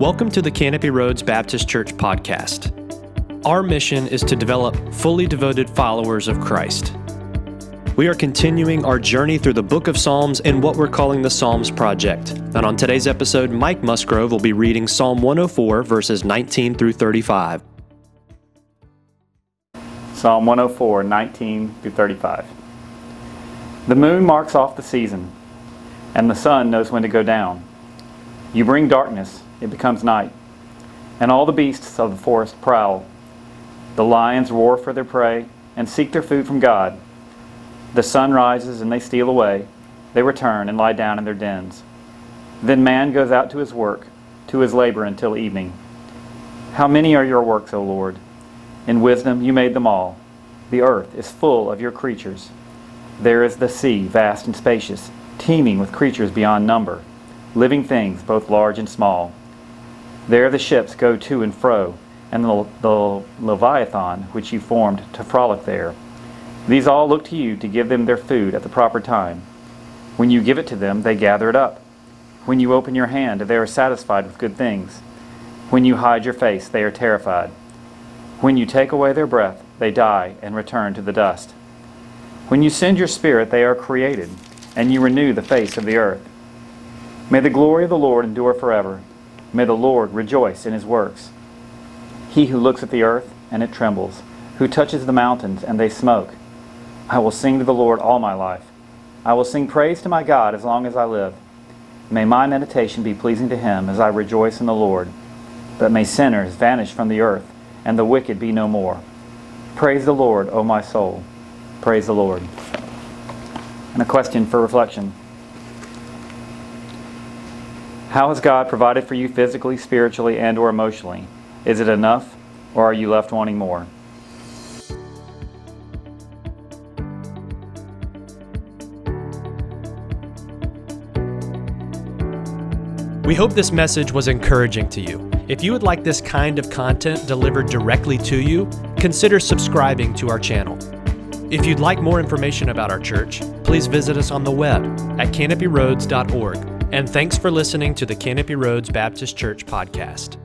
Welcome to the Canopy Roads Baptist Church podcast. Our mission is to develop fully devoted followers of Christ. We are continuing our journey through the book of Psalms in what we're calling the Psalms Project. And on today's episode, Mike Musgrove will be reading Psalm 104, verses 19 through 35. Psalm 104, 19 through 35. The moon marks off the season, and the sun knows when to go down. You bring darkness, it becomes night, and all the beasts of the forest prowl. The lions roar for their prey and seek their food from God. The sun rises and they steal away. They return and lie down in their dens. Then man goes out to his work, to his labor until evening. How many are your works, O Lord? In wisdom you made them all. The earth is full of your creatures. There is the sea, vast and spacious, teeming with creatures beyond number, living things both large and small. There the ships go to and fro, and the, the Leviathan, which you formed to frolic there. These all look to you to give them their food at the proper time. When you give it to them, they gather it up. When you open your hand, they are satisfied with good things. When you hide your face, they are terrified. When you take away their breath, they die and return to the dust. When you send your Spirit, they are created, and you renew the face of the earth. May the glory of the Lord endure forever. May the Lord rejoice in his works. He who looks at the earth, and it trembles, who touches the mountains, and they smoke. I will sing to the Lord all my life. I will sing praise to my God as long as I live. May my meditation be pleasing to him as I rejoice in the Lord. But may sinners vanish from the earth and the wicked be no more. Praise the Lord, O my soul. Praise the Lord. And a question for reflection How has God provided for you physically, spiritually, and or emotionally? Is it enough, or are you left wanting more? We hope this message was encouraging to you. If you would like this kind of content delivered directly to you, consider subscribing to our channel. If you'd like more information about our church, please visit us on the web at canopyroads.org. And thanks for listening to the Canopy Roads Baptist Church podcast.